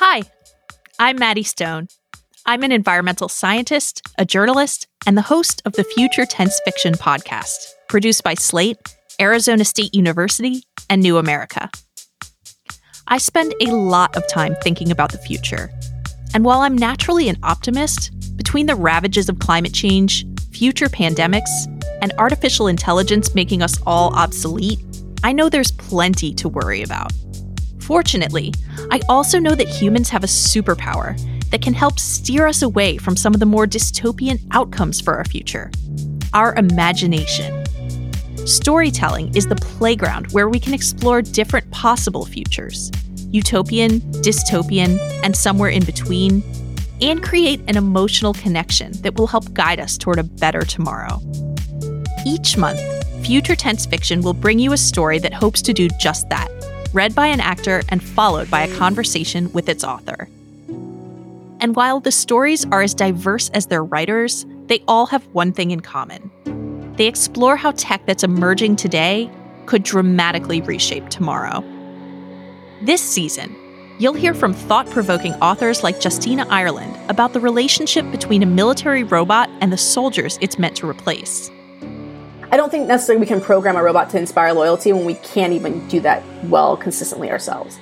Hi, I'm Maddie Stone. I'm an environmental scientist, a journalist, and the host of the Future Tense Fiction podcast, produced by Slate, Arizona State University, and New America. I spend a lot of time thinking about the future. And while I'm naturally an optimist, between the ravages of climate change, future pandemics, and artificial intelligence making us all obsolete, I know there's plenty to worry about. Fortunately, I also know that humans have a superpower that can help steer us away from some of the more dystopian outcomes for our future our imagination. Storytelling is the playground where we can explore different possible futures utopian, dystopian, and somewhere in between and create an emotional connection that will help guide us toward a better tomorrow. Each month, Future Tense Fiction will bring you a story that hopes to do just that read by an actor and followed by a conversation with its author. And while the stories are as diverse as their writers, they all have one thing in common. They explore how tech that's emerging today could dramatically reshape tomorrow. This season, you'll hear from thought provoking authors like Justina Ireland about the relationship between a military robot and the soldiers it's meant to replace. I don't think necessarily we can program a robot to inspire loyalty when we can't even do that well consistently ourselves.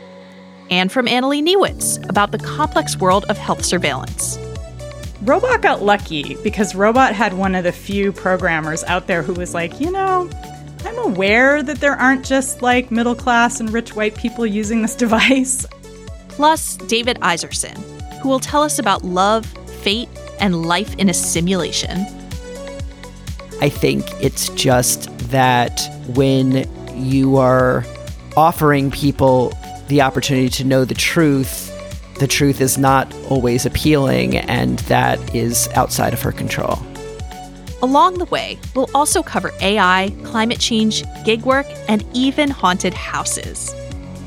And from Annalee Newitz about the complex world of health surveillance. Robot got lucky because Robot had one of the few programmers out there who was like, you know, I'm aware that there aren't just like middle class and rich white people using this device. Plus, David Iserson, who will tell us about love, fate, and life in a simulation I think it's just that when you are offering people the opportunity to know the truth, the truth is not always appealing, and that is outside of her control. Along the way, we'll also cover AI, climate change, gig work, and even haunted houses.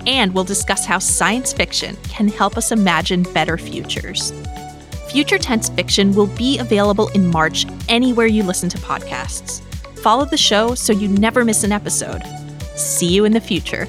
And we'll discuss how science fiction can help us imagine better futures. Future Tense Fiction will be available in March anywhere you listen to podcasts. Follow the show so you never miss an episode. See you in the future.